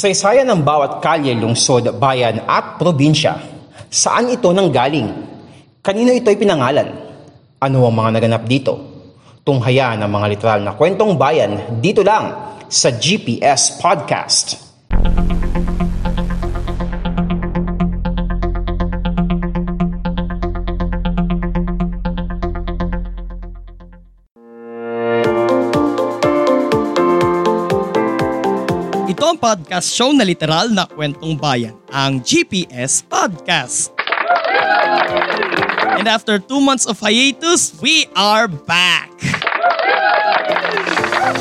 Kasaysayan ng bawat kalye, lungsod, bayan at probinsya. Saan ito nanggaling? Kanino ito'y pinangalan? Ano ang mga naganap dito? Tunghaya ng mga literal na kwentong bayan dito lang sa GPS Podcast. Ito ang podcast show na literal na kwentong bayan, ang GPS Podcast. And after two months of hiatus, we are back!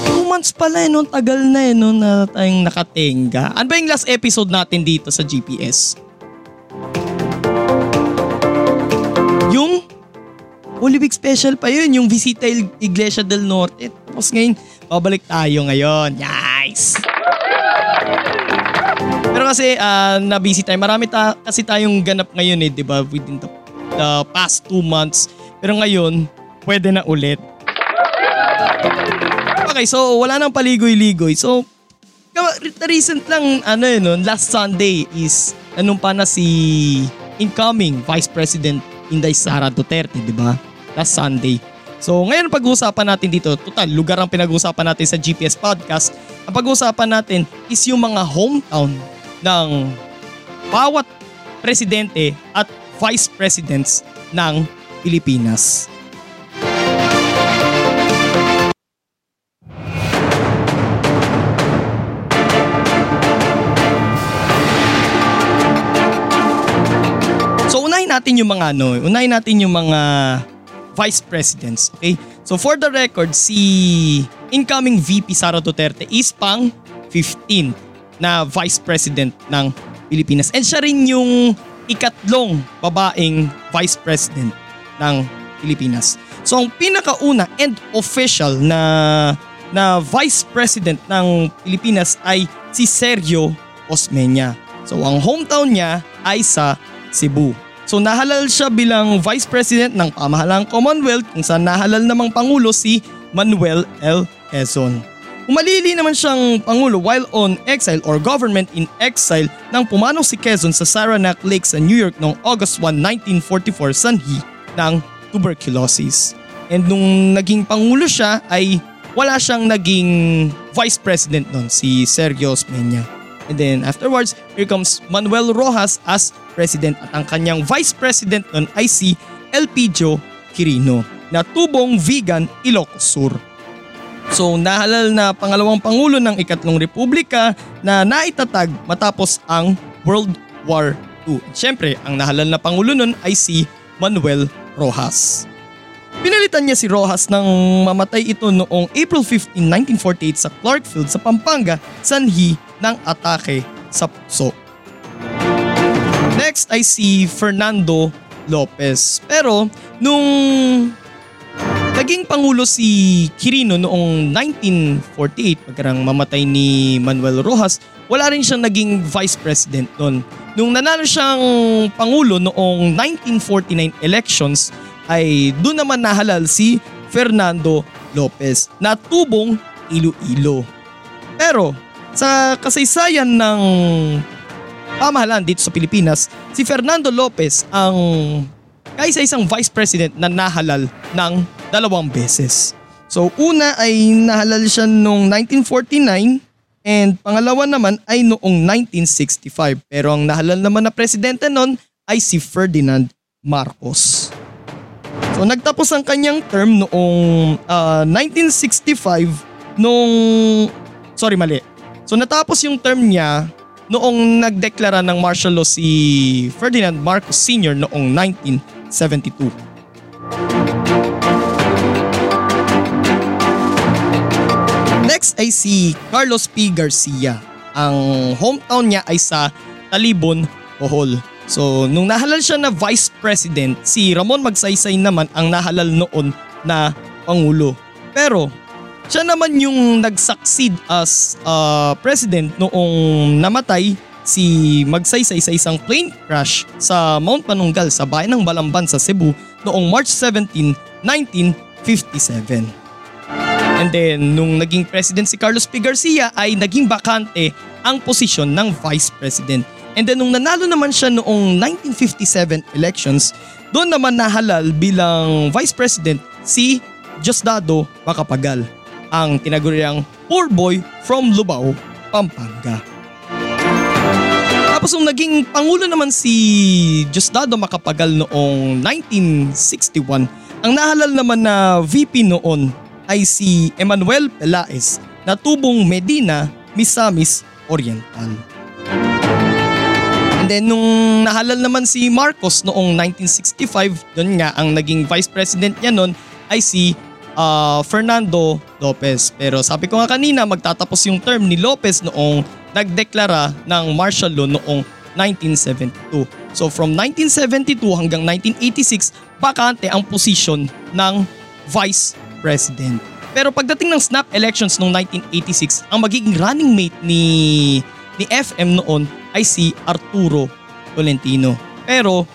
Two months pala eh, no? tagal na eh, no, na tayong nakatenga. Ano ba yung last episode natin dito sa GPS? Yung Holy Week special pa yun, yung Visita Iglesia del Norte. Tapos ngayon, babalik tayo ngayon. Nice! Pero kasi uh, na-busy tayo. Marami ta- kasi tayong ganap ngayon eh, di ba? Within the, the past two months. Pero ngayon, pwede na ulit. Okay, so wala nang paligoy-ligoy. So, recent lang, ano yun, no, last Sunday is, anong pa na si incoming Vice President Inday Sara Duterte, di ba? Last Sunday. So ngayon pag-uusapan natin dito, total lugar ang pinag-uusapan natin sa GPS Podcast. Ang pag-uusapan natin is yung mga hometown ng bawat presidente at vice presidents ng Pilipinas. So unahin natin yung mga ano, unahin natin yung mga vice presidents, okay? So for the record, si incoming VP Sara Duterte is pang 15 na vice president ng Pilipinas. And siya rin yung ikatlong babaeng vice president ng Pilipinas. So ang pinakauna and official na na vice president ng Pilipinas ay si Sergio Osmeña. So ang hometown niya ay sa Cebu. So nahalal siya bilang Vice President ng pamahalang Commonwealth kung saan nahalal namang Pangulo si Manuel L. Quezon. Umalili naman siyang Pangulo while on exile or government in exile nang pumanong si Quezon sa Saranac Lake sa New York noong August 1, 1944 sanhi ng tuberculosis. And nung naging Pangulo siya ay wala siyang naging Vice President noon si Sergio Osmeña. And then afterwards, here comes Manuel Rojas as president at ang kanyang vice president nun ay si Elpidio Quirino na tubong vegan Ilocos Sur. So nahalal na pangalawang pangulo ng ikatlong republika na naitatag matapos ang World War II. At syempre, ang nahalal na pangulo nun ay si Manuel Rojas. Pinalitan niya si Rojas nang mamatay ito noong April 15, 1948 sa Clarkfield sa Pampanga, sanhi ng atake sa puso. Next ay si Fernando Lopez. Pero nung naging pangulo si Quirino noong 1948 pagkarang mamatay ni Manuel Rojas, wala rin siyang naging vice president noon. Nung nanalo siyang pangulo noong 1949 elections ay doon naman nahalal si Fernando Lopez na tubong Iloilo. Pero sa kasaysayan ng pamahalaan dito sa Pilipinas, si Fernando Lopez ang kaisa-isang vice president na nahalal ng dalawang beses. So una ay nahalal siya noong 1949 and pangalawa naman ay noong 1965. Pero ang nahalal naman na presidente noon ay si Ferdinand Marcos. So nagtapos ang kanyang term noong ah, 1965 nung sorry mali. So natapos yung term niya noong nagdeklara ng martial law si Ferdinand Marcos Sr. noong 1972. Next ay si Carlos P. Garcia. Ang hometown niya ay sa Talibon, Bohol. So nung nahalal siya na vice president, si Ramon Magsaysay naman ang nahalal noon na pangulo. Pero siya naman yung nag-succeed as uh, president noong namatay si Magsaysay sa isang plane crash sa Mount Panunggal sa bayan ng Balamban sa Cebu noong March 17, 1957. And then, nung naging president si Carlos P. Garcia ay naging bakante ang posisyon ng vice president. And then, nung nanalo naman siya noong 1957 elections, doon naman nahalal bilang vice president si Diosdado Macapagal, ang tinaguriang poor boy from Lubao, Pampanga. Tapos nung naging pangulo naman si Diosdado Macapagal noong 1961, ang nahalal naman na VP noon ay si Emmanuel Pelaez na tubong Medina, Misamis Oriental. And then nung nahalal naman si Marcos noong 1965, doon nga ang naging vice president niya noon ay si uh, Fernando Lopez. Pero sabi ko nga kanina magtatapos yung term ni Lopez noong nagdeklara ng martial law noong 1972. So from 1972 hanggang 1986, bakante ang posisyon ng Vice President. Pero pagdating ng snap elections noong 1986, ang magiging running mate ni ni FM noon ay si Arturo Tolentino. Pero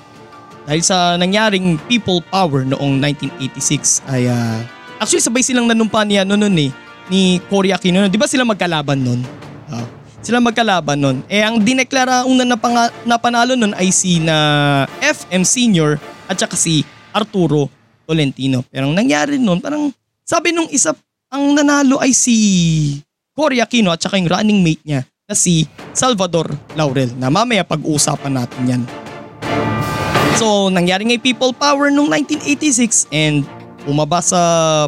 dahil sa nangyaring people power noong 1986 ay uh, actually sabay silang nanumpa niya noon eh ni Cory Aquino. Di ba sila magkalaban noon? Uh, sila magkalaban nun. Eh ang dineklara una na napanalo nun ay si na FM Senior at saka si Arturo Tolentino. Pero ang nangyari nun, parang sabi nung isa, ang nanalo ay si Cory Aquino at saka yung running mate niya na si Salvador Laurel na mamaya pag-uusapan natin yan. So nangyari nga people power nung 1986 and umaba sa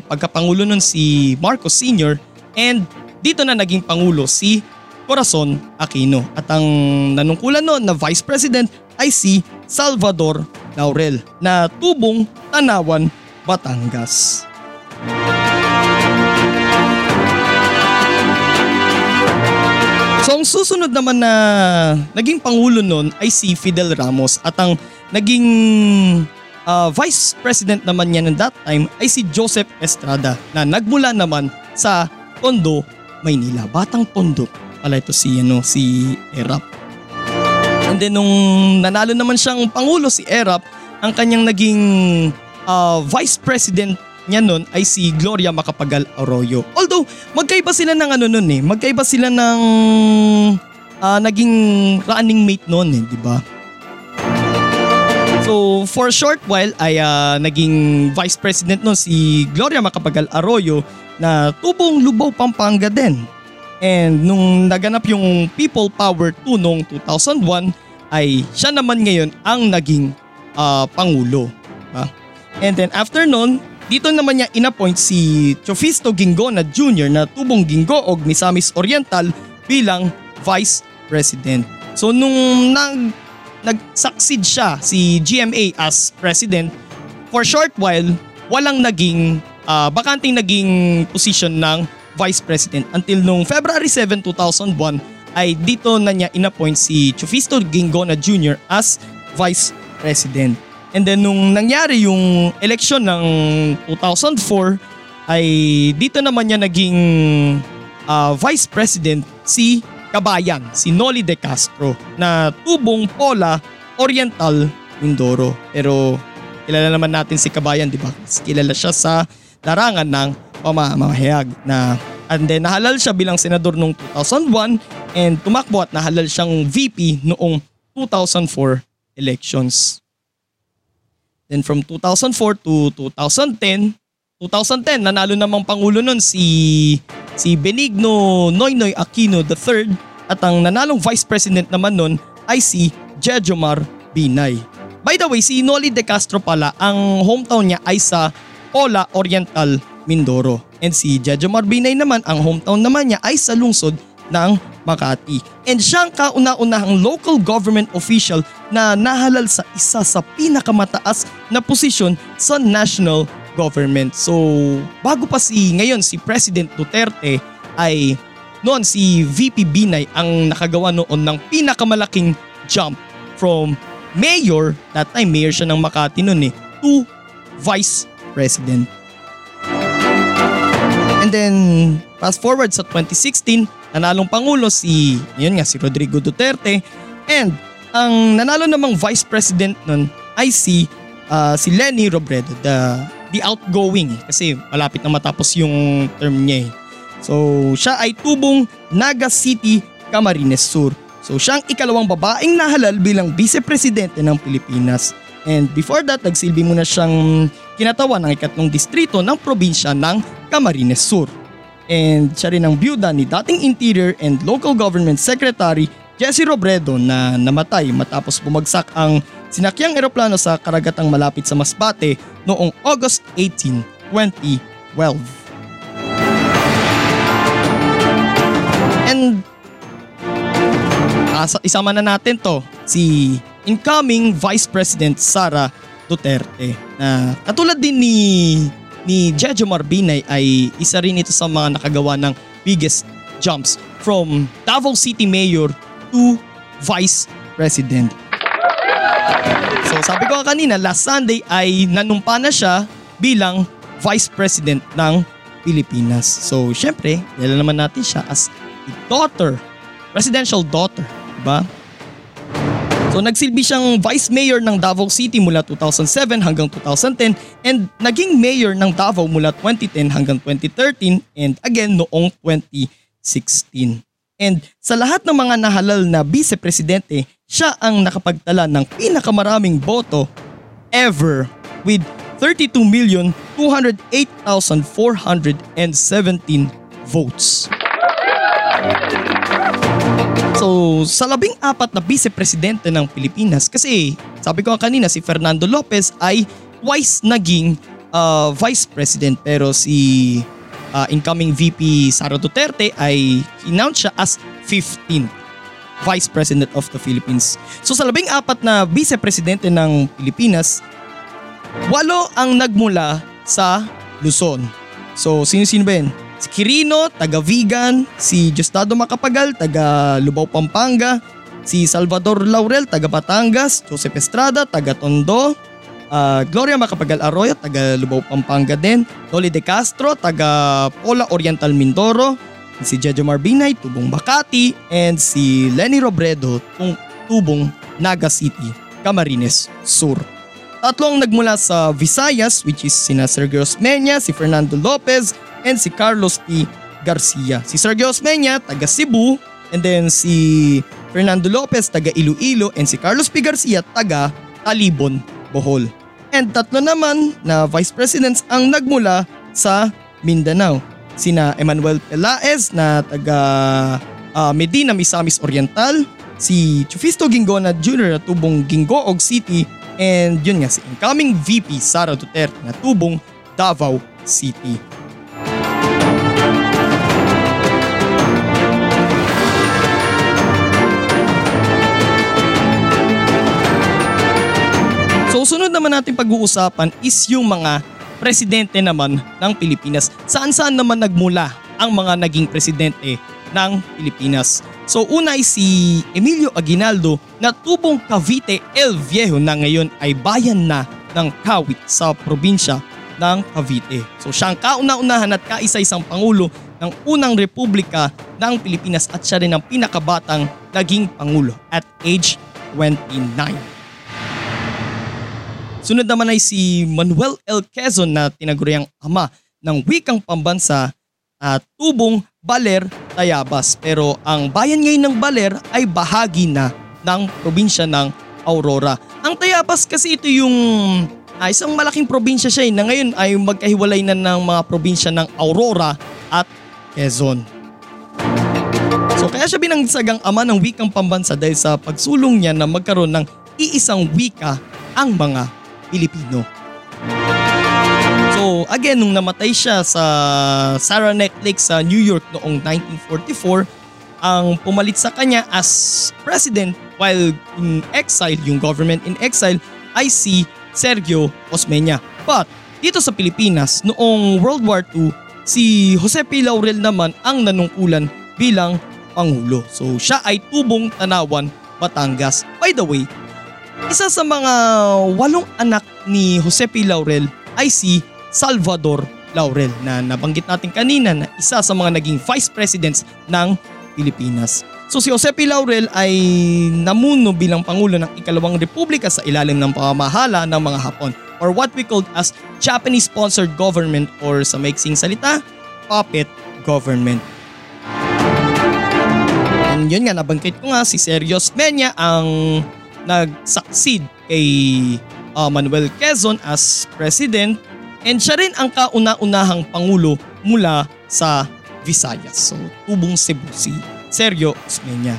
pagkapangulo nun si Marcos Sr. and dito na naging pangulo si Corazon Aquino. At ang nanungkulan noon na Vice President ay si Salvador Laurel na tubong Tanawan, Batangas. So ang susunod naman na naging pangulo noon ay si Fidel Ramos at ang naging uh, vice president naman niya ng that time ay si Joseph Estrada na nagmula naman sa Tondo, Maynila. Batang Tondo pala ito si, ano, si Erap. And then nung nanalo naman siyang pangulo si Erap, ang kanyang naging uh, vice president niya nun ay si Gloria Macapagal Arroyo. Although magkaiba sila ng ano nun eh, magkaiba sila ng uh, naging running mate noon eh, di ba? So for a short while ay uh, naging vice president noon si Gloria Macapagal Arroyo na tubong Lubao Pampanga din. And nung naganap yung People Power 2 noong 2001 ay siya naman ngayon ang naging uh, Pangulo. Ha? And then after nun, dito naman niya inappoint si Chofisto Gingona Jr. na tubong Gingoog ni Samis Oriental bilang Vice President. So nung nag nag-succeed siya si GMA as President, for short while, walang naging, uh, bakanting naging position ng Vice President until nung February 7, 2001 ay dito na niya inappoint si Chufisto Gingona Jr. as Vice President. And then nung nangyari yung election ng 2004 ay dito naman niya naging uh, Vice President si Kabayan, si Noli De Castro na tubong Pola Oriental Mindoro. Pero kilala naman natin si Kabayan, di ba? Kilala siya sa larangan ng pamamahayag na and then nahalal siya bilang senador noong 2001 and tumakbo at nahalal siyang VP noong 2004 elections. Then from 2004 to 2010, 2010 nanalo namang pangulo noon si si Benigno Noynoy Aquino III at ang nanalong vice president naman noon ay si Jejomar Binay. By the way, si Noli De Castro pala, ang hometown niya ay sa Pola Oriental, Mindoro. And si Jejo Marbinay naman, ang hometown naman niya ay sa lungsod ng Makati. And siyang kauna-unahang local government official na nahalal sa isa sa pinakamataas na posisyon sa national government. So bago pa si ngayon si President Duterte ay noon si VP Binay ang nakagawa noon ng pinakamalaking jump from mayor, that time mayor siya ng Makati noon eh, to vice president. And then fast forward sa 2016, nanalong pangulo si yun nga si Rodrigo Duterte and ang nanalo namang vice president nun ay si uh, si Lenny Robredo, the the outgoing kasi malapit na matapos yung term niya eh. So siya ay tubong Naga City, Camarines Sur. So siya ang ikalawang babaeng nahalal bilang vice-presidente ng Pilipinas. And before that, nagsilbi muna siyang kinatawan ng ikatlong distrito ng probinsya ng Camarines Sur. And siya rin ang byuda ni dating Interior and Local Government Secretary Jesse Robredo na namatay matapos bumagsak ang sinakyang eroplano sa karagatang malapit sa Masbate noong August 18, 2012. And uh, isama na natin to si incoming Vice President Sara Duterte na katulad din ni ni Jejo Marbinay ay isa rin ito sa mga nakagawa ng biggest jumps from Davao City Mayor to Vice President. So sabi ko kanina, last Sunday ay nanumpa na siya bilang Vice President ng Pilipinas. So syempre, nila naman natin siya as daughter, presidential daughter, diba? So nagsilbi siyang Vice Mayor ng Davao City mula 2007 hanggang 2010 and naging Mayor ng Davao mula 2010 hanggang 2013 and again noong 2016. And sa lahat ng mga nahalal na vice-presidente, siya ang nakapagtala ng pinakamaraming boto ever with 32,208,417 votes. So, sa labing apat na vice-presidente ng Pilipinas, kasi sabi ko kanina si Fernando Lopez ay twice naging uh, vice president pero si uh, incoming VP Sara Duterte ay announce siya as 15th Vice President of the Philippines. So sa labing apat na vice-presidente ng Pilipinas, walo ang nagmula sa Luzon. So sino-sino ba yan? Si Quirino, taga Vigan, si Justado Macapagal, taga Lubao, Pampanga, si Salvador Laurel, taga Batangas, Joseph Estrada, taga Tondo, uh, Gloria Macapagal Arroyo, taga Lubao, Pampanga din, Dolly De Castro, taga Pola Oriental Mindoro, si Jejo Marbinay, tubong Makati, and si Lenny Robredo, tubong Naga City, Camarines Sur. Tatlong nagmula sa Visayas which is sina Sergio Osmeña, si Fernando Lopez, and si Carlos P. Garcia. Si Sergio Osmeña, taga Cebu, and then si Fernando Lopez, taga Iloilo, and si Carlos P. Garcia, taga Talibon, Bohol. And tatlo naman na vice presidents ang nagmula sa Mindanao. Sina Emmanuel Pelaez na taga uh, Medina, Misamis Oriental, si Chufisto Gingona Jr. na tubong Gingoog City, and yun nga si incoming VP Sara Duterte na tubong Davao City. So sunod naman natin pag-uusapan is yung mga presidente naman ng Pilipinas. Saan-saan naman nagmula ang mga naging presidente ng Pilipinas. So una ay si Emilio Aguinaldo na tubong Cavite El Viejo na ngayon ay bayan na ng Kawit sa probinsya ng Cavite. So siya ang kauna-unahan at kaisa-isang pangulo ng unang republika ng Pilipinas at siya rin ang pinakabatang naging pangulo at age 29. Sunod naman ay si Manuel L. Quezon na tinaguriang ama ng wikang pambansa at tubong Baler, Tayabas. Pero ang bayan ngayon ng Baler ay bahagi na ng probinsya ng Aurora. Ang Tayabas kasi ito yung ah, isang malaking probinsya siya eh, na ngayon ay magkahiwalay na ng mga probinsya ng Aurora at Quezon. So kaya siya binangsagang ama ng wikang pambansa dahil sa pagsulong niya na magkaroon ng iisang wika ang mga Pilipino. So again, nung namatay siya sa Saranac Lake sa New York noong 1944, ang pumalit sa kanya as president while in exile, yung government in exile, ay si Sergio Osmeña. But dito sa Pilipinas, noong World War II, si Jose P. Laurel naman ang nanungkulan bilang Pangulo. So siya ay tubong Tanawan, Batangas. By the way, isa sa mga walong anak ni Jose P. Laurel ay si Salvador Laurel na nabanggit natin kanina na isa sa mga naging vice presidents ng Pilipinas. So si Jose P. Laurel ay namuno bilang Pangulo ng ikalawang republika sa ilalim ng pamamahala ng mga Hapon or what we called as Japanese-sponsored government or sa maiksing salita, puppet government. And yun nga, nabanggit ko nga si Serios Menya ang nag-succeed kay uh, Manuel Quezon as president and siya rin ang kauna-unahang pangulo mula sa Visayas. So, tubong Cebu si Sergio Osmeña.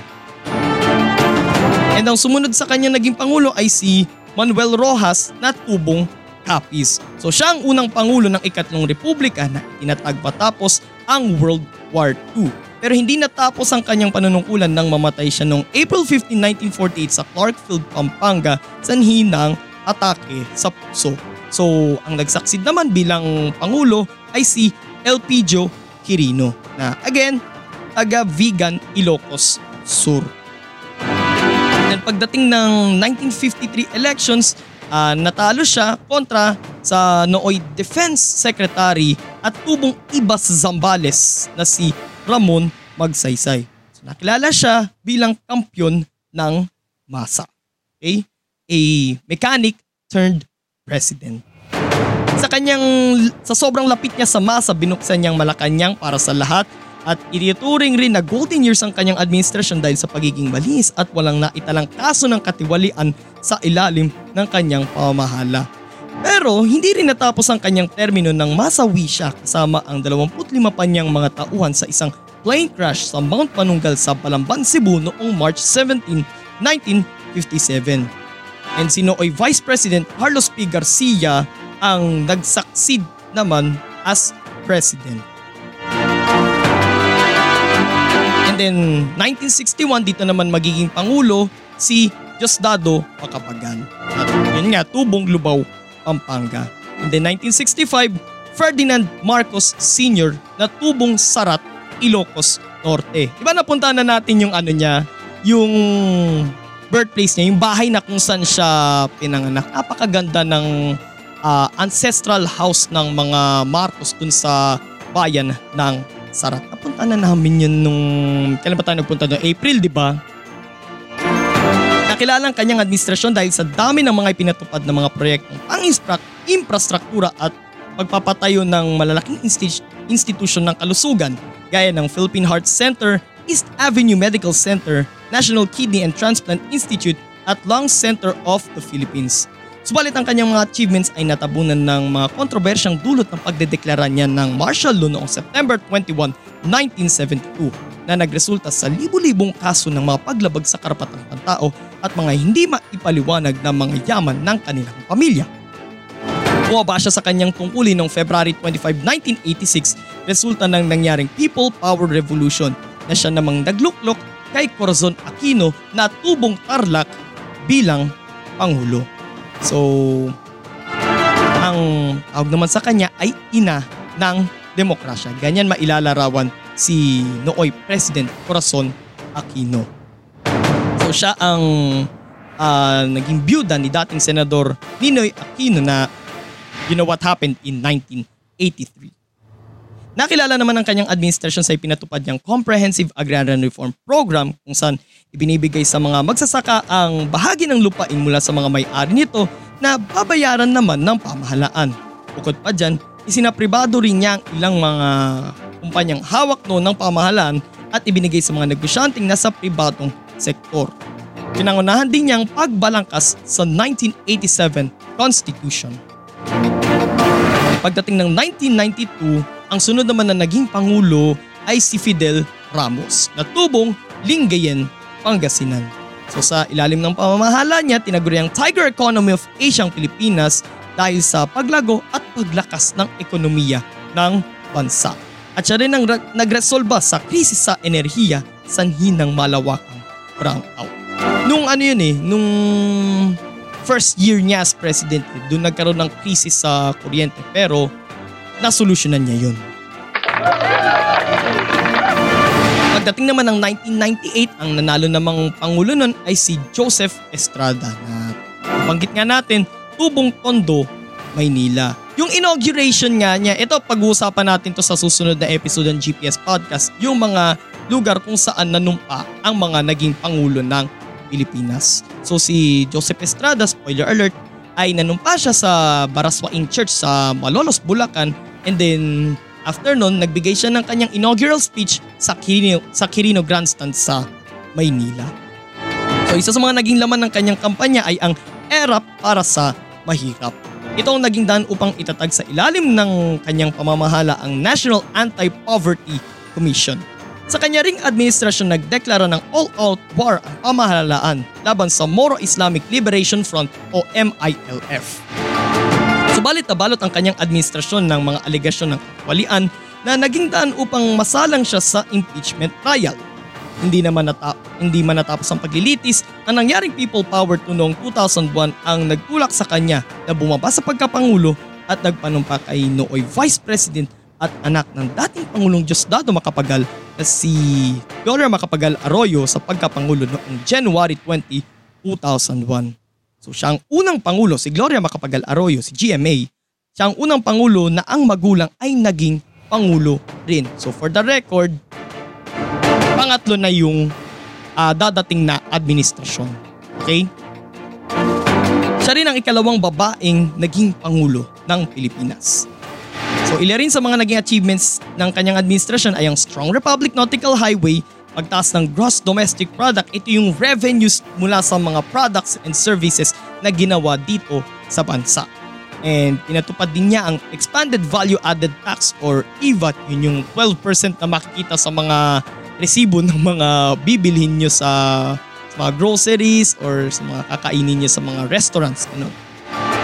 And ang sumunod sa kanya naging pangulo ay si Manuel Rojas na tubong Capiz. So siya ang unang pangulo ng ikatlong republika na patapos ang World War II. Pero hindi natapos ang kanyang panunungkulan nang mamatay siya noong April 15, 1948 sa Clarkfield, Pampanga sanhi ng atake sa puso. So ang nagsaksid naman bilang pangulo ay si Elpidio Quirino na again taga Vegan Ilocos Sur. And pagdating ng 1953 elections, uh, natalo siya kontra sa nooy Defense Secretary at tubong Ibas Zambales na si Ramon Magsaysay. So nakilala siya bilang kampyon ng masa. Okay? A mechanic turned president. Sa kanyang sa sobrang lapit niya sa masa, binuksan niyang Malacanang para sa lahat at itinuturing rin na golden years ang kanyang administrasyon dahil sa pagiging malis at walang naitalang kaso ng katiwalian sa ilalim ng kanyang pamamahala. Pero hindi rin natapos ang kanyang termino nang masawi siya kasama ang 25 pa niyang mga tauhan sa isang plane crash sa Mount Manunggal sa Balamban, Cebu noong March 17, 1957. And si Nooy Vice President Carlos P. Garcia ang nagsaksid naman as President. then 1961 dito naman magiging pangulo si Diosdado Macapagan. At yun nga, Tubong Lubaw, Pampanga. And then 1965, Ferdinand Marcos Sr. na Tubong Sarat, Ilocos Norte. Diba napunta na natin yung ano niya, yung birthplace niya, yung bahay na kung saan siya pinanganak. Napakaganda ng uh, ancestral house ng mga Marcos dun sa bayan ng Sarat. Napunta na namin yun nung, kailan ba tayo nagpunta doon? April, di ba? Nakilala ang kanyang administrasyon dahil sa dami ng mga ipinatupad na mga proyektong ang infrastruktura at pagpapatayo ng malalaking insti- institusyon ng kalusugan gaya ng Philippine Heart Center, East Avenue Medical Center, National Kidney and Transplant Institute at Lung Center of the Philippines. Subalit ang kanyang mga achievements ay natabunan ng mga kontrobersyang dulot ng pagdedeklara niya ng martial law noong September 21, 1972 na nagresulta sa libu-libong kaso ng mga paglabag sa karapatang pantao at mga hindi maipaliwanag na mga yaman ng kanilang pamilya. Bumaba siya sa kanyang tungkulin noong February 25, 1986 resulta ng nangyaring People Power Revolution na siya namang nagluklok kay Corazon Aquino na tubong Tarlac bilang Pangulo. So, ang tawag naman sa kanya ay ina ng demokrasya. Ganyan mailalarawan si nooy President Corazon Aquino. So siya ang uh, naging byuda ni dating Senador Ninoy Aquino na you know what happened in 1983. Nakilala naman ng kanyang administrasyon sa ipinatupad niyang Comprehensive Agrarian Reform Program kung saan ibinibigay sa mga magsasaka ang bahagi ng lupain mula sa mga may-ari nito na babayaran naman ng pamahalaan. Bukod pa dyan, isinapribado rin niya ang ilang mga kumpanyang hawak noon ng pamahalaan at ibinigay sa mga negosyanteng nasa pribadong sektor. Pinangunahan din niyang pagbalangkas sa 1987 Constitution. Pagdating ng 1992, ang sunod naman na naging pangulo ay si Fidel Ramos na tubong Lingayen, Pangasinan. So sa ilalim ng pamamahala niya, tinaguri ang Tiger Economy of Asia ang Pilipinas dahil sa paglago at paglakas ng ekonomiya ng bansa. At siya rin ang nagresolba sa krisis sa enerhiya sanhi ng malawakang brownout. Nung ano yun eh, nung first year niya as president, doon nagkaroon ng krisis sa kuryente pero nasolusyonan niya yun. Pagdating naman ng 1998, ang nanalo namang pangulo nun ay si Joseph Estrada na banggit nga natin, Tubong Tondo, Maynila. Yung inauguration nga niya, ito pag-uusapan natin to sa susunod na episode ng GPS Podcast, yung mga lugar kung saan nanumpa ang mga naging pangulo ng Pilipinas. So si Joseph Estrada, spoiler alert, ay nanumpa siya sa Baraswaing Church sa Malolos, Bulacan and then after nun, nagbigay siya ng kanyang inaugural speech sa Quirino, sa Quirino Grandstand sa Maynila. So isa sa mga naging laman ng kanyang kampanya ay ang ERAP para sa mahirap. Ito ang naging daan upang itatag sa ilalim ng kanyang pamamahala ang National Anti-Poverty Commission. Sa kanya ring administrasyon nagdeklara ng all-out war ang pamahalaan laban sa Moro Islamic Liberation Front o MILF. Subalit nabalot ang kanyang administrasyon ng mga aligasyon ng walian na naging daan upang masalang siya sa impeachment trial. Hindi naman natap hindi man natapos ang paglilitis, ang nangyaring people power to noong 2001 ang nagtulak sa kanya na bumaba sa pagkapangulo at nagpanumpa kay Nooy Vice President at anak ng dating Pangulong Diosdado Macapagal na si Gloria Macapagal Arroyo sa pagkapangulo noong January 20, 2001. So siya ang unang pangulo, si Gloria Macapagal Arroyo, si GMA, siya ang unang pangulo na ang magulang ay naging pangulo rin. So for the record, pangatlo na yung uh, dadating na administrasyon. Okay? Siya rin ang ikalawang babaeng naging pangulo ng Pilipinas. So ila rin sa mga naging achievements ng kanyang administrasyon ay ang Strong Republic Nautical Highway, pagtaas ng gross domestic product, ito yung revenues mula sa mga products and services na ginawa dito sa bansa. And pinatupad din niya ang Expanded Value Added Tax or EVAT, yun yung 12% na makikita sa mga resibo ng mga bibilhin nyo sa, sa mga groceries or sa mga kakainin nyo sa mga restaurants. Ano.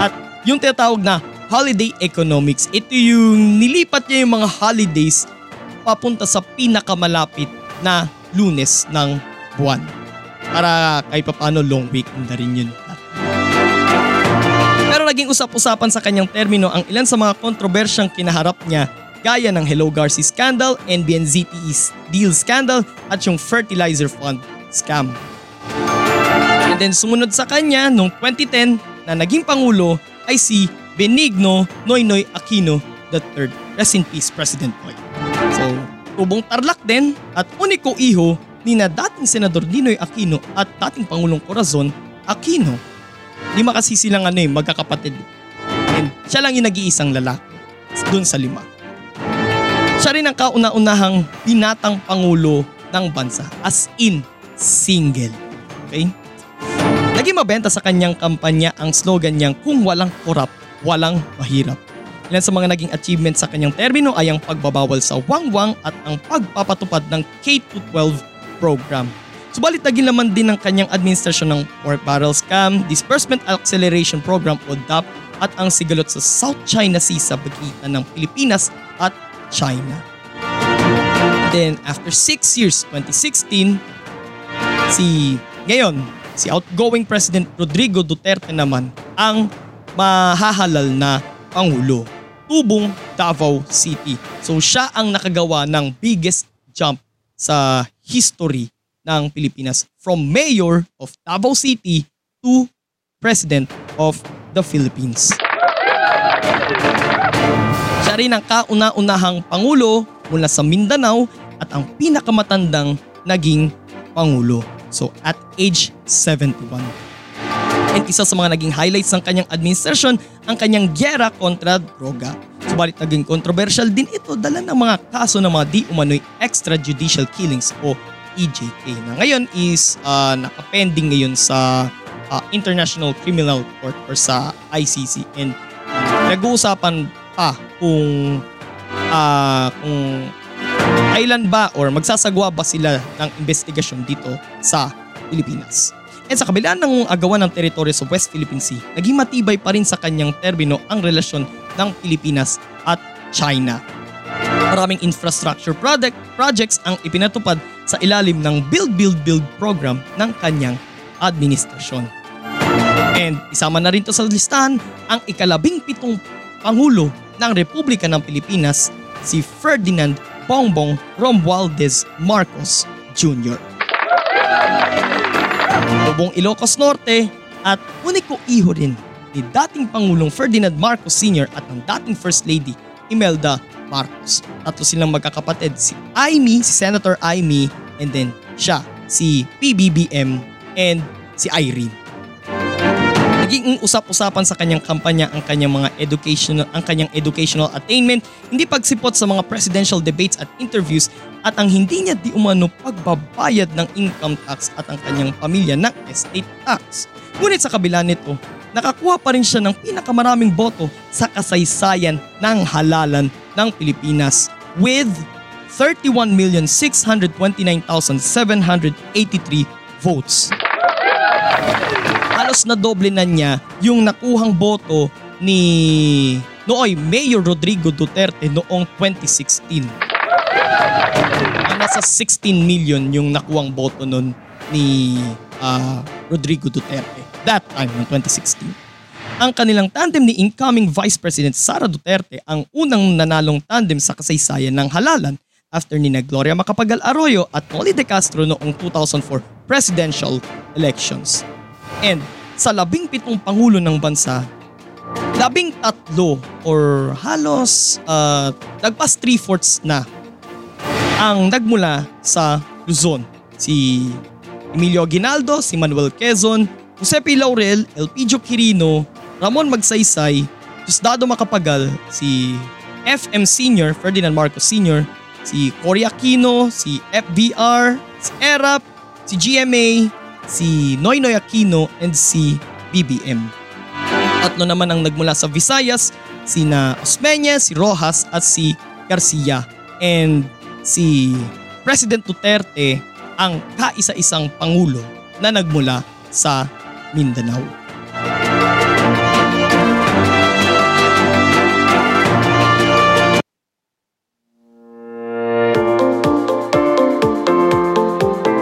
At yung tinatawag na holiday economics, ito yung nilipat niya yung mga holidays papunta sa pinakamalapit na lunes ng buwan. Para kahit paano long weekend na rin yun. Pero naging usap-usapan sa kanyang termino ang ilan sa mga kontrobersyang kinaharap niya gaya ng Hello Garci scandal, NBNZTE deal scandal at yung fertilizer fund scam. And then sumunod sa kanya noong 2010 na naging pangulo ay si Benigno Noynoy Aquino III. Rest in peace, President Noy. Tubong tarlak din at uniko iho ni na dating Senador Ninoy Aquino at dating Pangulong Corazon Aquino. Lima kasi silang ano eh, magkakapatid. And siya lang yung nag-iisang lalaki dun sa lima. Siya rin ang kauna-unahang binatang pangulo ng bansa as in single. Okay? Naging mabenta sa kanyang kampanya ang slogan niyang kung walang korap, walang mahirap. Ilan sa mga naging achievements sa kanyang termino ay ang pagbabawal sa wangwang at ang pagpapatupad ng K-12 program. Subalit naging laman din ng kanyang administrasyon ng pork barrel scam, disbursement acceleration program o DAP at ang sigalot sa South China Sea sa pagitan ng Pilipinas at China. Then after 6 years, 2016, si ngayon, si outgoing President Rodrigo Duterte naman ang mahahalal na Pangulo. Tubong Davao City. So siya ang nakagawa ng biggest jump sa history ng Pilipinas from Mayor of Davao City to President of the Philippines. Siya rin ang kauna-unahang Pangulo mula sa Mindanao at ang pinakamatandang naging Pangulo. So at age 71. And isa sa mga naging highlights ng kanyang administrasyon ang kanyang gyera kontra droga. Subalit naging controversial din ito dala ng mga kaso ng mga di umano'y extrajudicial killings o EJK na ngayon is uh, nakapending ngayon sa uh, International Criminal Court or sa ICC and nag-uusapan pa kung uh, kung kailan ba or magsasagwa ba sila ng investigasyon dito sa Pilipinas. At sa kabila ng agawan ng teritoryo sa West Philippine Sea, naging matibay pa rin sa kanyang termino ang relasyon ng Pilipinas at China. Maraming infrastructure project, projects ang ipinatupad sa ilalim ng Build Build Build program ng kanyang administrasyon. And isama na rin to sa listahan ang ikalabing pitong Pangulo ng Republika ng Pilipinas, si Ferdinand Bongbong Romualdez Marcos Jr. Lubong Ilocos Norte at uniko iho rin ni dating Pangulong Ferdinand Marcos Sr. at ang dating First Lady Imelda Marcos. Tatlo silang magkakapatid, si Amy, si Senator Amy, and then siya, si PBBM, and si Irene. Naging usap-usapan sa kanyang kampanya ang kanyang mga educational ang kanyang educational attainment, hindi pagsipot sa mga presidential debates at interviews at ang hindi niya di umano pagbabayad ng income tax at ang kanyang pamilya ng estate tax. Ngunit sa kabila nito, nakakuha pa rin siya ng pinakamaraming boto sa kasaysayan ng halalan ng Pilipinas with 31,629,783 votes. Halos na doble na niya yung nakuhang boto ni nooy Mayor Rodrigo Duterte noong 2016. Ah, nasa 16 million yung nakuhang boto nun ni ah, Rodrigo Duterte that time ng 2016. Ang kanilang tandem ni incoming Vice President Sara Duterte ang unang nanalong tandem sa kasaysayan ng halalan after ni Gloria Macapagal Arroyo at Noli De Castro noong 2004 presidential elections. And sa labing pitong pangulo ng bansa, labing tatlo or halos uh, lagpas three-fourths na ang nagmula sa Luzon. Si Emilio Aguinaldo, si Manuel Quezon, Giuseppe Laurel, Elpidio Quirino, Ramon Magsaysay, Diosdado Macapagal, si FM Senior, Ferdinand Marcos Senior, si Cory Aquino, si FBR, si ERAP, si GMA, si Noynoy Aquino, and si BBM. Tatlo naman ang nagmula sa Visayas, sina Osmeña, si Rojas at si Garcia. And si President Duterte ang kaisa-isang pangulo na nagmula sa Mindanao.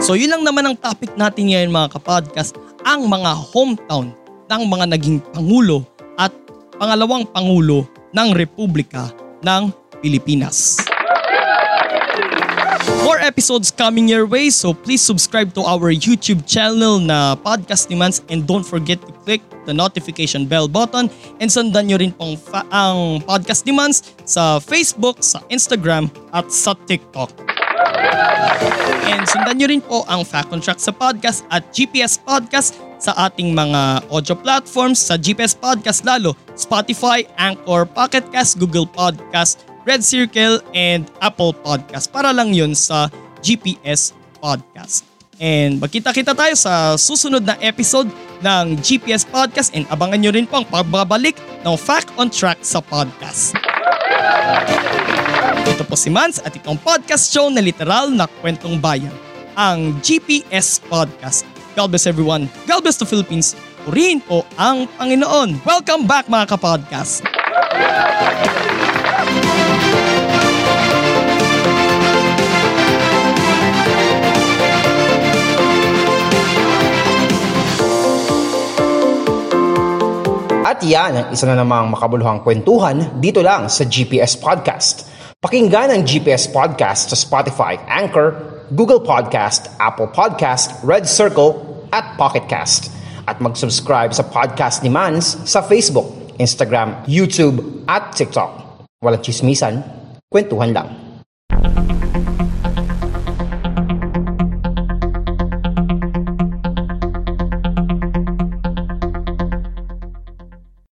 So yun lang naman ang topic natin ngayon mga kapodcast, ang mga hometown ng mga naging pangulo at pangalawang pangulo ng Republika ng Pilipinas. More episodes coming your way so please subscribe to our YouTube channel na Podcast Demands and don't forget to click the notification bell button and sundan nyo rin pong fa- ang Podcast Demands sa Facebook, sa Instagram at sa TikTok. And sundan nyo rin po ang Fact on Track sa podcast at GPS Podcast sa ating mga audio platforms sa GPS Podcast lalo, Spotify, Anchor, Pocket Cast, Google Podcast, Red Circle, and Apple Podcast. Para lang yun sa GPS Podcast. And magkita-kita tayo sa susunod na episode ng GPS Podcast and abangan nyo rin po ang pagbabalik ng Fact on Track sa podcast. Ito po si Mans at itong podcast show na literal na kwentong bayan, ang GPS Podcast. God bless everyone. God bless the Philippines. Purihin po ang Panginoon. Welcome back mga kapodcast. At yan ang isa na namang makabuluhang kwentuhan dito lang sa GPS Podcast. Pakinggan ang GPS Podcast sa Spotify, Anchor, Google Podcast, Apple Podcast, Red Circle, at Pocket Cast. At mag-subscribe sa podcast ni Mans sa Facebook, Instagram, YouTube, at TikTok. Walang chismisan, kwentuhan lang.